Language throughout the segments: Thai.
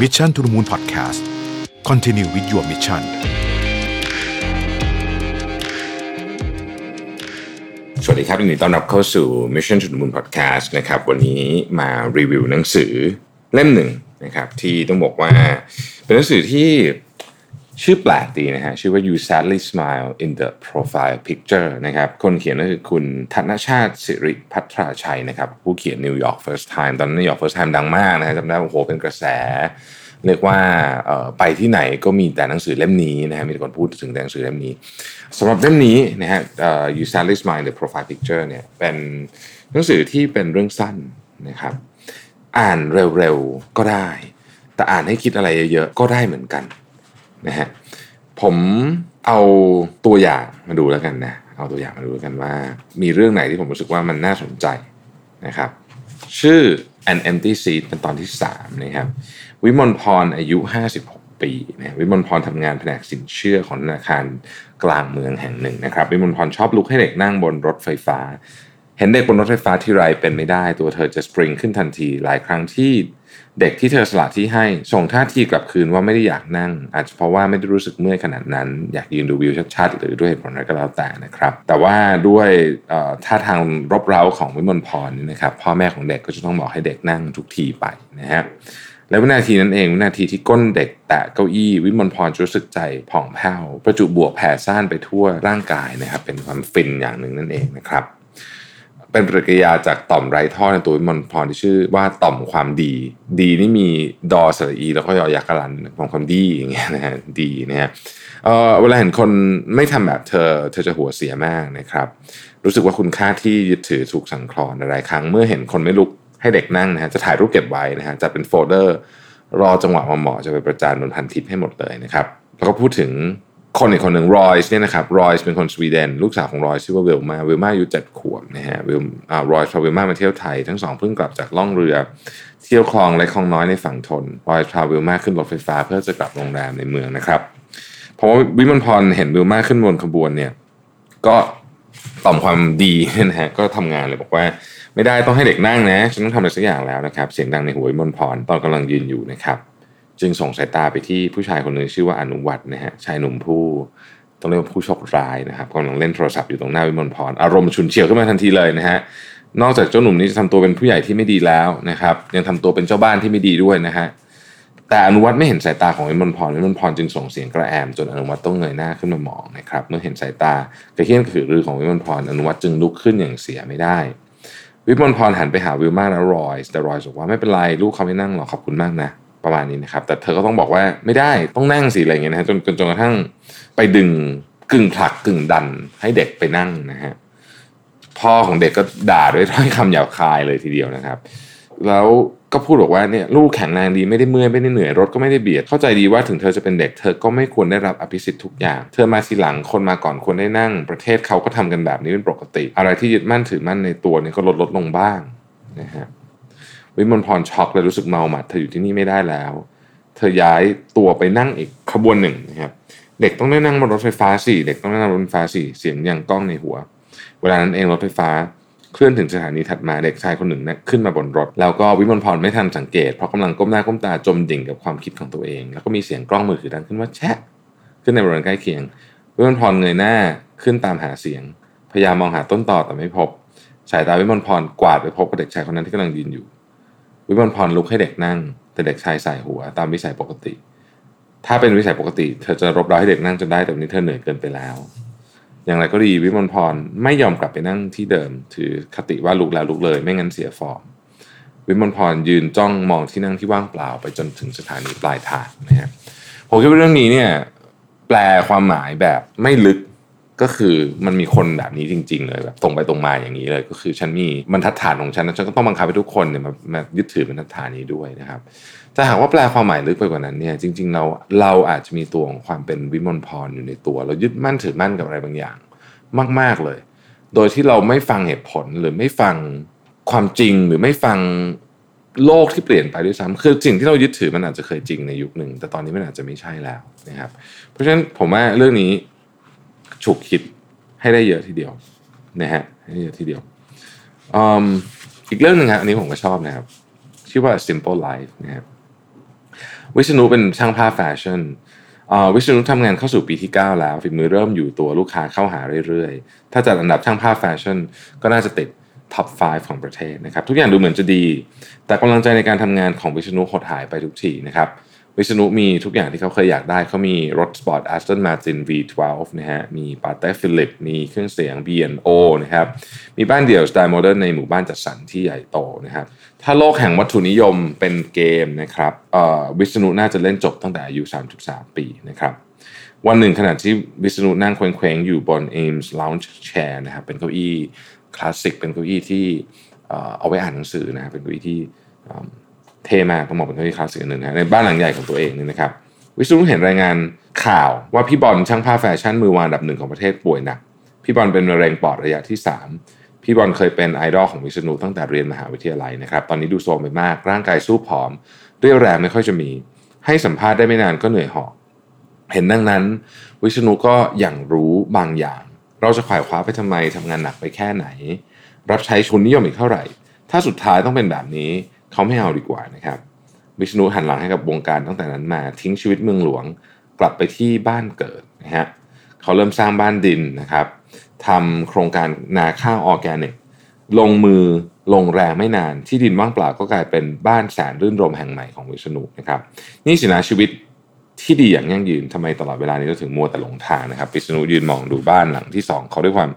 Mission to the Moon Podcast Continue with your mission สวัสดีครับยินดีต้อนรับเข้าสู่ Mission to the Moon Podcast นะครับ วันนี้มารีวิวหนังสือเล่มหนึ่งนะครับ ที่ต้องบอกว่าเป็นหนังสือที่ ชื่อแปลกดีนะฮะ ชื่อว่า You Sadly Smile in the Profile Picture นะครับ คนเขียนก็คือคุณธนชาติสิริพัทราชัยนะครับ ผู้เขียน New York First Time ตอนนั้น New York First Time ดังมากนะฮะจำได้ว่าโอ้โหเป็นกระแส เรียกว่าไปที่ไหนก็มีแต่หนังสือเล่มนี้นะฮะมีคนพูดถึงแต่หนังสือเล่มนี้สำหรับเล่มนี้นะฮะ You Sadly Smile in the Profile Picture เนี่ยเป็นหนังสือที่เป็นเรื่องสั้นนะครับ อ่านเร็วๆก็ได้ แต่อ่านให้คิดอะไรเยอะๆก็ได้เหมือนกัน นะฮะผมเอาตัวอย่างมาดูแล้วกันนะเอาตัวอย่างมาดูแล้วกันว่า มีเรื่องไหนที่ผมรู้สึกว่ามันน่าสนใจนะครับ ชื่อ An Empty Seat เป็นตอนที่3นะครับวิมลพรอายุ 56 ปีนะวิมลพรทำงานแผนกสินเชื่อของธนาคารกลางเมืองแห่งหนึ่งนะครับ วิมลพรชอบลุกให้เด็กนั่งบนรถไฟฟ้า เห็นเด็กบนรถไฟฟ้าที่ไรเป็นไม่ได้ ตัวเธอจะสปริงขึ้นทันทีหลายครั้งที่ เด็กที่เธอสละที่ให้ส่งท่าทีกลับคืนว่าไม่ได้อยากนั่ง อาจจะเพราะว่าไม่ได้รู้สึกเมื่อยขนาดนั้น อยากยืนดูวิวชัดๆ หรือด้วยเหตุผลอะไรก็แล้วแต่นะครับ แต่ว่าด้วยท่าทางรบเร้าของวิมลพรนี่นะครับพ่อแม่ของเด็กก็จะต้องบอกให้เด็กนั่งทุกทีไปนะฮะและวินาทีนั้นเองวินาทีที่ก้นเด็กแตะเก้าอี้วิมลพรรู้สึกใจผ่องแผ้วประจุบวกแผ่ซ่านไปทั่วร่างกายนะครับเป็นความฟินอย่างหนึ่งนั่นเองนะครับ เป็นปฏิกิริยาจากต่อมไรท่อในตัววิมลพรที่ชื่อว่าต่อมความดี ดีนี่มีดอสระอี แล้วก็ยอยักษ์กรันของความดีอย่างเงี้ยนะฮะดีนะฮะเออเวลาเห็นคนไม่ทำแบบเธอ เธอจะหัวเสียมากนะครับ รู้สึกว่าคุณค่าที่ยึดถือถูกสั่นคลอนหลายครั้ง เมื่อเห็นคนไม่ลุกให้เด็กนั่งนะฮะจะถ่ายรูปเก็บไว้นะฮะจะเป็นโฟลเดอร์ รอจังหวะเหมาะจะไปประจานบนพันทิปให้หมดเลยนะครับ แล้วก็พูดถึง คนอีกคนหนึ่งรอยส์เนี่ยนะครับรอยส์เป็นคนสวีเดน ลูกสาวของรอยส์ชื่อว่าเวลมาเวลมาอายุเจ็ดขวบนะฮะเวลอ่ารอยส์พาเวลมามาเที่ยวไทย ทั้งสองเพิ่งกลับจากล่องเรือ เที่ยวคลองและคลองน้อยในฝั่งทนรอยส์พาเวลมาขึ้นรถไฟฟ้า เพื่อจะกลับโรงแรมในเมืองนะครับเพราะว่าวิมลพรเห็นเวลมาขึ้นบนขบวนเนี่ยก็ต่อมความดีนะฮะก็ทำงานเลยบอกว่า ไม่ได้ต้องให้เด็กนั่งนะฉันต้องทำอะไรสักอย่างแล้วนะครับ เสียงดังในหัววิมลพรตอนกำลังยืนอยู่นะครับ จึงส่งสายตาไปที่ผู้ชายคนหนึ่งชื่อว่าอนุวัฒน์นะฮะชายหนุ่มผู้ต้องเรียกว่าผู้โชคร้ายนะครับกำลังเล่นโทรศัพท์อยู่ตรงหน้าวิมลพรอารมณ์ฉุนเฉียวขึ้นมาทันทีเลยนะฮะนอกจากเจ้าหนุ่มนี้จะทำตัวเป็นผู้ใหญ่ที่ไม่ดีแล้วนะครับ ยังทำตัวเป็นเจ้าบ้านที่ไม่ดีด้วยนะฮะแต่อนุวัฒน์ไม่เห็นสายตาของวิมลพรวิมลพรจึงส่งเสียงกระแอมจนอนุวัฒน์ต้องเงยหน้าขึ้นมามองนะครับเมื่อเห็นสายตากระเฮี้ยนกระหือรือของวิมลพรอนุวัฒน์จึงลุกขึ้นอย่างเสียไม่ได้ วิมลพรหันไปหาวิลมาและรอยส์แต่รอยส์บอกว่าไม่เป็นไรลูกเขาไม่นั่งหรอกขอบคุณมากนะ ประมาณนี้นะครับ แต่เธอก็ต้องบอกว่าไม่ได้ต้องนั่งสิอะไรเงี้ยนะฮะจนจนจนกระทั่งไปดึงกึ่งผลักกึ่งดันให้เด็กไปนั่งนะฮะพ่อของเด็กก็ด่าด้วยถ้อยคำหยาบคายเลยทีเดียวนะครับ แล้วก็พูดบอกว่าเนี่ยลูกแข็งแรงดีไม่ได้เมื่อยไม่ได้เหนื่อยรถก็ไม่ได้เบียดเข้าใจดีว่าถึงเธอจะเป็นเด็กเธอก็ไม่ควรได้รับอภิสิทธิ์ทุกอย่าง เธอมาทีหลังคนมาก่อนควรได้นั่ง ประเทศเขาก็ทำกันแบบนี้เป็นปกติ อะไรที่ยึดมั่นถือมั่นในตัวเนี่ยก็ลดลดลงบ้างนะฮะ วิมลพรช็อกเลยรู้สึกเมาหมัดเธออยู่ที่นี่ไม่ได้แล้ว เธอย้ายตัวไปนั่งอีกขบวนหนึ่งนะครับเด็กต้องได้นั่งบนรถไฟฟ้าสี่เด็กต้องได้นั่งบนรถไฟฟ้าสี่เสียงยังก้องในหัว เวลานั้นเองรถไฟฟ้าเคลื่อนถึงสถานีถัดมาเด็กชายคนหนึ่งเนี่ยขึ้นมาบนรถ แล้วก็วิมลพรไม่ทันสังเกตเพราะกำลังก้มหน้าก้มตาจมดิ่งกับความคิดของตัวเอง แล้วก็มีเสียงกล้องมือถือดังขึ้นว่าแชะขึ้นในบริเวณใกล้เคียงวิมลพรเงยหน้าขึ้นตามหาเสียง พยายามมองหาต้นต่อแต่ไม่พบ สายตาวิมลพรกวาดไปพบกับเด็กชายคนนั้นที่กำลังยืนอยู่ วิมลพรลุกให้เด็กนั่ง แต่เด็กชายใส่หัว ตามวิสัยปกติ ถ้าเป็นวิสัยปกติ เธอจะรบเร้าให้เด็กนั่งจนได้แต่วันนี้เธอเหนื่อยเกินไปแล้ว อย่างไรก็ดีวิมลพรไม่ยอมกลับไปนั่งที่เดิม ถือคติว่าลุกแล้วลุกเลย ไม่งั้นเสียฟอร์ม วิมลพรยืนจ้องมองที่นั่งที่ว่างเปล่าไปจนถึงสถานีปลายทางนะฮะผมคิดว่าเรื่องนี้เนี่ยแปลความหมายแบบไม่ลึก ก็คือมันมีคนแบบนี้จริง ๆ เลยแบบตรงไปตรงมาอย่างนี้เลย ก็คือฉันมีบรรทัดฐานของฉันฉันก็ต้องบังคับให้ทุกคนเนี่ยมามายึดถือบรรทัดฐานนี้ด้วยนะครับถ้าหากว่าแปลความหมายลึกไปกว่านั้นเนี่ยจริง ๆ เราเราอาจจะมีตัวของความเป็นวิมลพรอยู่ในตัว เรายึดมั่นถือมั่นกับอะไรบางอย่างมาก ๆเลย โดยที่เราไม่ฟังเหตุผลหรือไม่ฟังความจริงหรือไม่ฟังโลกที่เปลี่ยนไปด้วยซ้ำคือสิ่งที่เรายึดถือมันอาจจะเคยจริงในยุคหนึ่ง แต่ตอนนี้มันอาจจะไม่ใช่แล้วนะครับ เพราะฉะนั้นผมว่าเรื่องนี้ ฉุกคิดให้ได้เยอะทีเดียวนะฮะให้ได้เยอะทีเดียวอีกเรื่องหนึ่งครับอันนี้ผมก็ชอบนะครับ ชื่อว่า simple life นะครับวิษณุเป็นช่างภาพแฟชั่นวิษณุทำงานเข้าสู่ปีที่ 9 แล้วฝีมือเริ่มอยู่ตัวลูกค้าเข้าหาเรื่อยๆ ถ้าจัดอันดับช่างภาพแฟชั่น ก็น่าจะติดท็อป 5 ของประเทศนะครับ ทุกอย่างดูเหมือนจะดี แต่กำลังใจในการทำงานของวิษณุหดหายไปทุกทีนะครับ วิษณุมีทุกอย่างที่เขาเคยอยากได้เขามีรถสปอร์ต Aston Martin V12 นะฮะ มี Patek Philippe มีเครื่องเสียง B&O นะครับ มีบ้านเดี่ยวสไตล์โมเดิร์นในหมู่บ้านจัดสรรที่ใหญ่โตนะครับ ถ้าโลกแห่งวัตถุนิยมเป็นเกมนะครับวิษณุน่าจะเล่นจบตั้งแต่อายุ 33 ปีนะครับ วันหนึ่งขณะที่วิษณุนั่งเคว้งๆ อยู่บน Ames Lounge Chair นะครับ เป็นเก้าอี้คลาสสิก เป็นเก้าอี้ที่เอาไว้อ่านหนังสือนะเป็นเก้าอี้ที่ เท่มากต้องบอกเป็นเก้าอี้คลาสสิกหนึ่งนะในบ้านหลังใหญ่ของตัวเองนี่นะครับวิศนุเห็นรายงานข่าวว่าพี่บอลช่างภาพแฟชั่นมือวางอันดับหนึ่งของประเทศป่วยหนักพี่บอลเป็นมะเร็งปอดระยะที่ 3 พี่บอลเคยเป็นไอดอลของวิศนุตั้งแต่เรียนมหาวิทยาลัยนะครับตอนนี้ดูโซมไปมากร่างกายสู้ผอมเรี่ยวแรงไม่ค่อยจะมี ให้สัมภาษณ์ได้ไม่นานก็เหนื่อยหอบเห็นดังนั้น วิศนุก็อย่างรู้บางอย่าง เราจะขวายคว้าไปทำไมทำงานหนักไปแค่ไหน รับใช้ชนนิยมอีกเท่าไหร่ ถ้าสุดท้ายต้องเป็นแบบนี้ เขาไม่เอาดีกว่านะครับวิษณุหันหลังให้กับวงการตั้งแต่นั้นมา ทิ้งชีวิตเมืองหลวงกลับไปที่บ้านเกิดนะฮะเขาเริ่มสร้างบ้านดินนะครับทำโครงการนาข้าวออร์แกนิก ลงมือลงแรงไม่นานที่ดินว่างเปล่าก็กลายเป็นบ้านแสนรื่นรมแห่งใหม่ของวิษณุนะครับนี่สินะชีวิตที่ดีอย่างยั่งยืนทำไมตลอดเวลานี้เราถึงมัวแต่หลงทางนะครับวิษณุยืนมองดูบ้านหลังที่สองเขาด้วยความ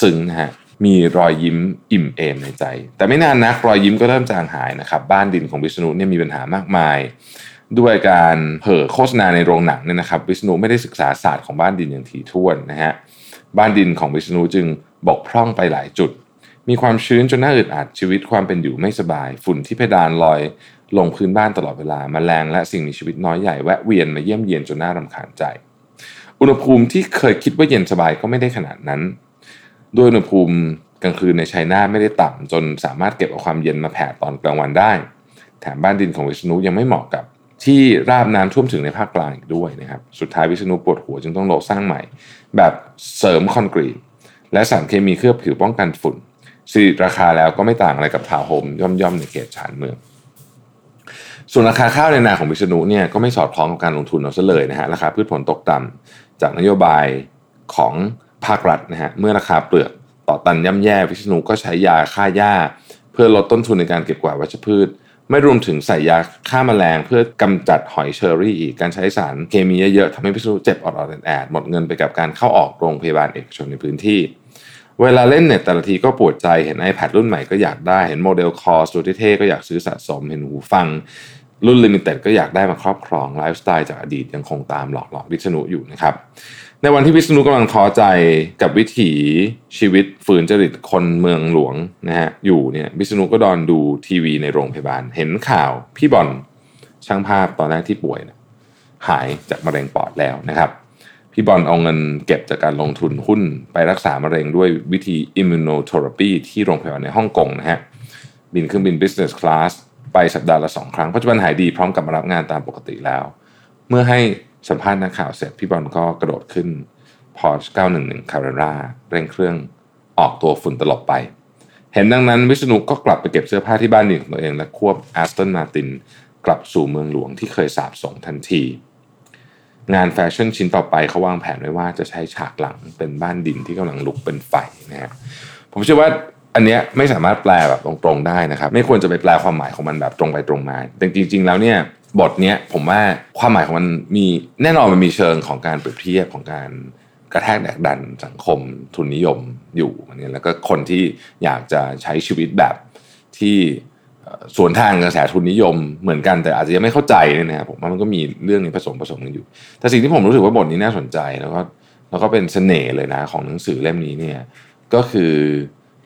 ซึ้งนะฮะ มีรอยยิ้มอิ่มเอมในใจ แต่ไม่นานนักรอยยิ้มก็เริ่มจางหายนะครับ บ้านดินของวิษณุเนี่ยมีปัญหามากมาย ด้วยการเผยโฆษณาในโรงหนังเนี่ยนะครับ วิษณุไม่ได้ศึกษาศาสตร์ของบ้านดินอย่างถี่ถ้วนนะฮะบ้านดินของวิษณุจึงบกพร่องไปหลายจุด มีความชื้นจนน่าอึดอัดชีวิตความเป็นอยู่ไม่สบาย ฝุ่นที่เพดานลอยลงพื้นบ้านตลอดเวลามาแมลงและสิ่งมีชีวิตน้อยใหญ่แวะเวียนมาเยี่ยมเยียนจนน่ารำคาญใจ อุณหภูมิที่เคยคิดว่าเย็นสบายก็ไม่ได้ขนาดนั้น ด้วยอุณหภูมิกลางคืนในชัยนาไม่ได้ต่ำจนสามารถเก็บเอาความเย็นมาแผ่ตอนกลางวันได้ แถมบ้านดินของวิษณุยังไม่เหมาะกับที่ราบน้ำท่วมถึงในภาคกลางอีกด้วยนะครับ สุดท้ายวิษณุปวดหัวจึงต้องโลสร้างใหม่ แบบเสริมคอนกรีต และสารเคมีเคลือบผิวป้องกันฝุ่นสิราคาแล้วก็ไม่ต่างอะไรกับทาวโฮมย่อมๆในเขตชานเมือง ส่วนราคาข้าวในนาของวิษณุเนี่ยก็ไม่สอดคล้องกับการลงทุนเอาซะเลยนะฮะราคาพืชผลตกต่ำจากนโยบายของ ภาครัฐนะฮะเมื่อราคาเปลือกต่อตันย่ำแย่วิษณุก็ใช้ยาฆ่าหญ้า เพื่อลดต้นทุนในการเก็บกวาดวัชพืช ไม่รวมถึงใส่ยาฆ่ามาแมลง เพื่อกำจัดหอยเชอรี่อีกการใช้สารเคมีเยอะๆทำให้วิษณุเจ็บออดๆแอดๆหมดเงินไปกับการเข้าออกโรงพยาบาลเอกชนในพื้นที่เวลาเล่นเน็ตแต่ละทีก็ปวดใจเห็น iPad รุ่นใหม่ก็อยากได้เห็นโมเดล KAWS ตัวเท่ๆก็อยากซื้อสะสมเห็นหูฟัง รุ่น limited ก็อยากได้มาครอบครองไลฟ์สไตล์จากอดีตยังคงตามหลอกหลอนวิษณุอยู่นะครับ ในวันที่วิษณุกำลังท้อใจกับวิถีชีวิตฝืนจริตคนเมืองหลวงนะฮะอยู่เนี่ยวิษณุก็นอนดูทีวีในโรงพยาบาล เห็นข่าวพี่บอลช่างภาพตอนแรกที่ป่วยนะหายจากมะเร็งปอดแล้วนะครับ พี่บอลเอาเงินเก็บจากการลงทุนหุ้นไปรักษามะเร็งด้วยวิธี immunotherapy ที่โรงพยาบาลในฮ่องกงนะฮะบินเครื่องบิน business class ไปสัปดาห์ละสองครั้งปัจจุบันหายดีพร้อมกับมารับงานตามปกติแล้ว เมื่อให้ สัมภาษณ์นักข่าวเสร็จพี่บอลก็กระโดดขึ้น Porsche 911 Carrera เร่งเครื่องออกตัวฝุ่นตลบไป เห็นดังนั้นวิษณุก็กลับไปเก็บเสื้อผ้าที่บ้านดินของตัวเอง และควบ Aston Martin กลับสู่เมืองหลวงที่เคยสาบส่งทันที งานแฟชั่นชิ้นต่อไปเขาวางแผนไว้ว่าจะใช้ฉากหลังเป็นบ้านดินที่กำลังลุกเป็นไฟนะฮะผมเชื่อว่าอันเนี้ยไม่สามารถแปลแบบตรงๆได้นะครับ ไม่ควรจะไปแปลความหมายของมันแบบตรงไปตรงมาแต่จริง ๆ แล้วเนี่ย บทเนี้ยผมว่าความหมายของมันมีแน่นอนมันมีเชิงของการเปรียบเทียบของการกระแทกแดกดันสังคมทุนนิยมอยู่นี่แล้วก็คนที่อยากจะใช้ชีวิตแบบที่สวนทางกระแสทุนนิยมเหมือนกันแต่อาจจะยังไม่เข้าใจเนี่ยนะครับผมว่ามันก็มีเรื่องนี้ผสมผสมกันอยู่ แต่สิ่งที่ผมรู้สึกว่าบทนี้น่าสนใจแล้วก็แล้วก็เป็นเสน่ห์เลยนะของหนังสือเล่มนี้เนี่ยก็คือ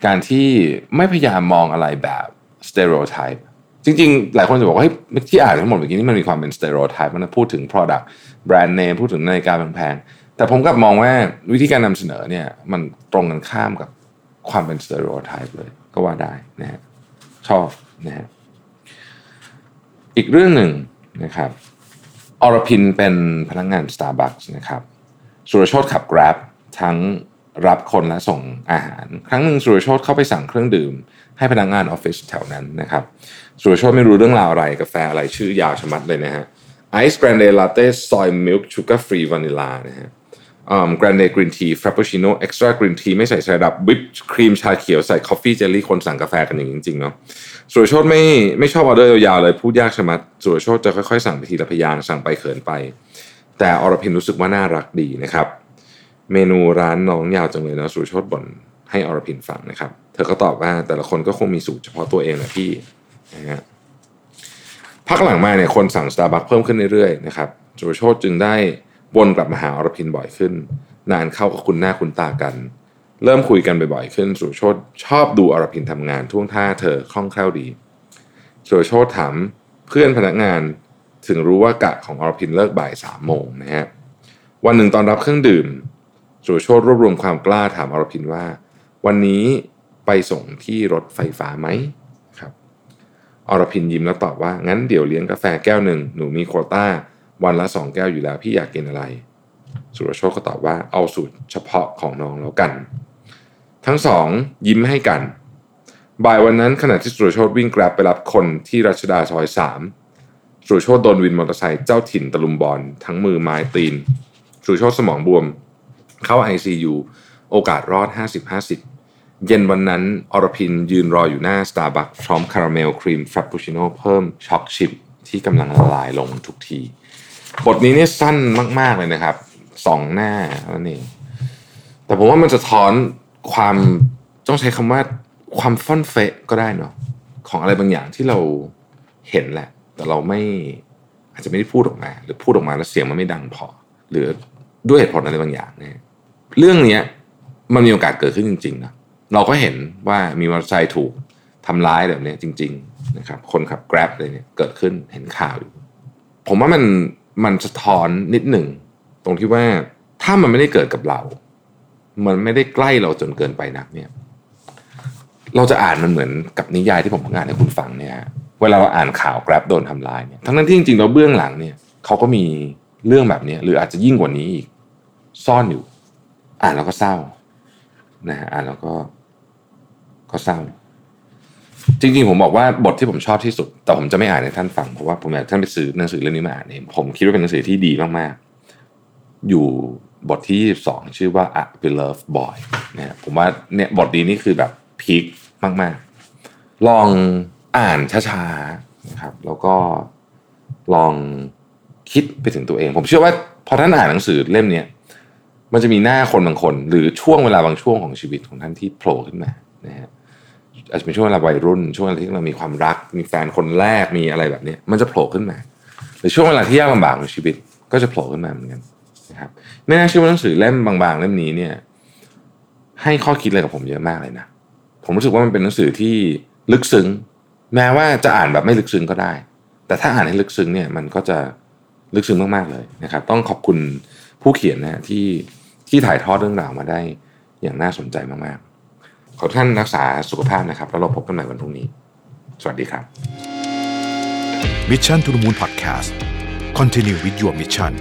การที่ไม่พยายามมองอะไรแบบ stereotype จริงๆ หลายคนจะบอกว่าที่อ่านทั้งหมดเมื่อกี้นี่มันมีความเป็น stereotype มันพูดถึง Product แบรนด์เนมพูดถึงนาฬิกาแพงๆ แต่ผมกลับมองว่าวิธีการนำเสนอเนี่ยมันตรงกันข้ามกับความเป็น stereotype เลยก็ว่าได้นะฮะชอบนะฮะอีกเรื่องหนึ่งนะครับอรพินเป็นพนักงาน Starbucks นะครับสุรโชตขับ Grab ทั้ง รับคนและส่งอาหาร ครั้งหนึ่งสุรโชตเข้าไปสั่งเครื่องดื่ม ให้พนักงานออฟฟิศแถวนั้นนะครับสุรโชตไม่รู้เรื่องราวอะไรกาแฟอะไรชื่อยาวชะมัดเลยนะฮะ iced grande latte soy milk sugar free vanilla นะฮะ grande green tea frappuccino extra green tea ไม่ใส่ไซรัปวิปครีมชาเขียวใส่ coffee jelly คนสั่งกาแฟกันอย่างจริงๆเนาะสุรโชตไม่ไม่ชอบออเดอร์ยาวๆเลยพูดยากชะมัดสุรโชตจะค่อยๆ สั่งไปทีละพยางค์สั่งไปเขินไป แต่อรพินรู้สึกว่าน่ารักดีนะครับ เมนูร้านน้องยาวจังเลยนะสุรโชตบ่นให้อรพินฟังนะครับ เธอก็ตอบว่าแต่ละคนก็คงมีสูตรเฉพาะตัวเองแหละพี่นะฮะพักหลังมาเนี่ยคนสั่งสตาร์บัคเพิ่มขึ้นเรื่อยๆนะครับสุรโชตจึงได้วนกลับมาหาอรพินบ่อยขึ้น นานเข้าก็คุ้นหน้าคุ้นตากัน เริ่มคุยกันบ่อยๆขึ้นสุชตชอบดูอรพินทำงานท่วงท่าเธอคล่องแคล่วดีสุชตถามเพื่อนพนักงานถึงรู้ว่ากะของอรพินเลิกบ่ายสามโมงนะฮะวันหนึ่งตอนรับเครื่องดื่ม สุรโชตรวบรวมความกล้าถามอรพินว่า วันนี้ไปส่งที่รถไฟฟ้าไหมครับอรพินยิ้มแล้วตอบว่า งั้นเดี๋ยวเลี้ยงกาแฟแก้วหนึ่งหนูมีโควต้า วันละสองแก้วอยู่แล้วพี่อยากกินอะไร สุรโชตก็ตอบว่าเอาสูตรเฉพาะของน้องแล้วกัน ทั้งสองยิ้มให้กัน บ่ายวันนั้นขณะที่สุรโชตวิ่ง Grab ไปรับคนที่รัชดาซอยสามสุรโชตโดนวินมอเตอร์ไซค์เจ้าถิ่นตะลุมบอนทั้งมือไม้ตีนสุรโชตสมองบวม เข้า ICU โอกาสรอด 50-50 เย็นวันนั้นอรพินยืนรออยู่หน้า Starbucks พร้อม caramel cream frappuccino เพิ่ม choc chipที่กำลังละลายลงทุกที บทนี้เนี่ยสั้นมาก ๆ เลยนะครับสองหน้าแล้วนี่แต่ผมว่ามันจะทอนความต้องใช้คำว่าความฟ่อนเฟะก็ได้เนาะของอะไรบางอย่างที่เราเห็นแหละ แต่เราไม่อาจจะไม่ได้พูดออกมา หรือพูดออกมาแล้วเสียงมันไม่ดังพอ หรือด้วยเหตุผลอะไรบางอย่างเนี่ย เรื่องเนี้ยมันมีโอกาสเกิดขึ้นจริงๆนะเราก็เห็นว่ามีมอเตอร์ไซค์ถูกทำร้ายแบบนี้จริง ๆนะครับ คนขับ Grab เลยเนี่ยเกิดขึ้นเห็นข่าวอยู่ ผมว่ามันมันสะท้อนนิดหนึ่ง ตรงที่ว่าถ้ามันไม่ได้เกิดกับเรา มันไม่ได้ใกล้เราจนเกินไปนักเนี่ย เราจะอ่านมันเหมือนกับนิยายที่ผมอ่านให้คุณฟังเนี่ยเวลาเราอ่านข่าว Grab โดนทำร้ายเนี่ยทั้งนั้นที่จริงๆเราเบื้องหลังเนี่ยเขาก็มีเรื่องแบบนี้หรืออาจจะยิ่งกว่านี้อีกซ่อนอยู่ อ่านแล้วก็เศร้านะฮะอ่านแล้วก็ก็เศร้า จริงๆผมบอกว่าบทที่ผมชอบที่สุด แต่ผมจะไม่อ่านให้ท่านฟังเพราะว่าผมอยากท่านไปซื้อหนังสือเล่มนี้มาอ่านเองผมคิดว่าเป็นหนังสือที่ดีมากๆ อยู่บทที่สองชื่อว่า A Beloved Boy นะผมว่าเนี่ยบทนี้นี่คือแบบพีคมากๆ ลองอ่านช้าๆนะครับ แล้วก็ลองคิดไปถึงตัวเอง ผมเชื่อว่าพอท่านอ่านหนังสือเล่มนี้ มันจะมีหน้าคนบางคน หรือช่วงเวลาบางช่วงของชีวิตของท่านที่โผล่ขึ้นมานะฮะอาจจะเป็นช่วงเวลาวัยรุ่น ช่วงเวลาที่เรามีความรัก มีแฟนคนแรกมีอะไรแบบนี้มันจะโผล่ขึ้นมา หรือช่วงเวลาที่ยากลำบากของชีวิต ก็จะโผล่ขึ้นมาเหมือนกันนะครับไม่น่าเชื่อว่าหนังสือเล่มบางๆเล่มนี้เนี่ย ให้ข้อคิดอะไรกับผมเยอะมากเลยนะผมรู้สึกว่ามันเป็นหนังสือที่ลึกซึ้ง แม้ว่าจะอ่านแบบไม่ลึกซึ้งก็ได้ แต่ถ้าอ่านให้ลึกซึ้งเนี่ยมันก็จะลึกซึ้งมากๆเลยนะครับ ต้องขอบคุณ ผู้เขียนนะที่ที่ถ่ายทอดเรื่องราวมาได้อย่างน่าสนใจมากๆ ขอท่านรักษาสุขภาพนะครับ แล้วเราพบกันใหม่วันพรุ่งนี้ สวัสดีครับ Mission to the Moon Podcast Continue with your mission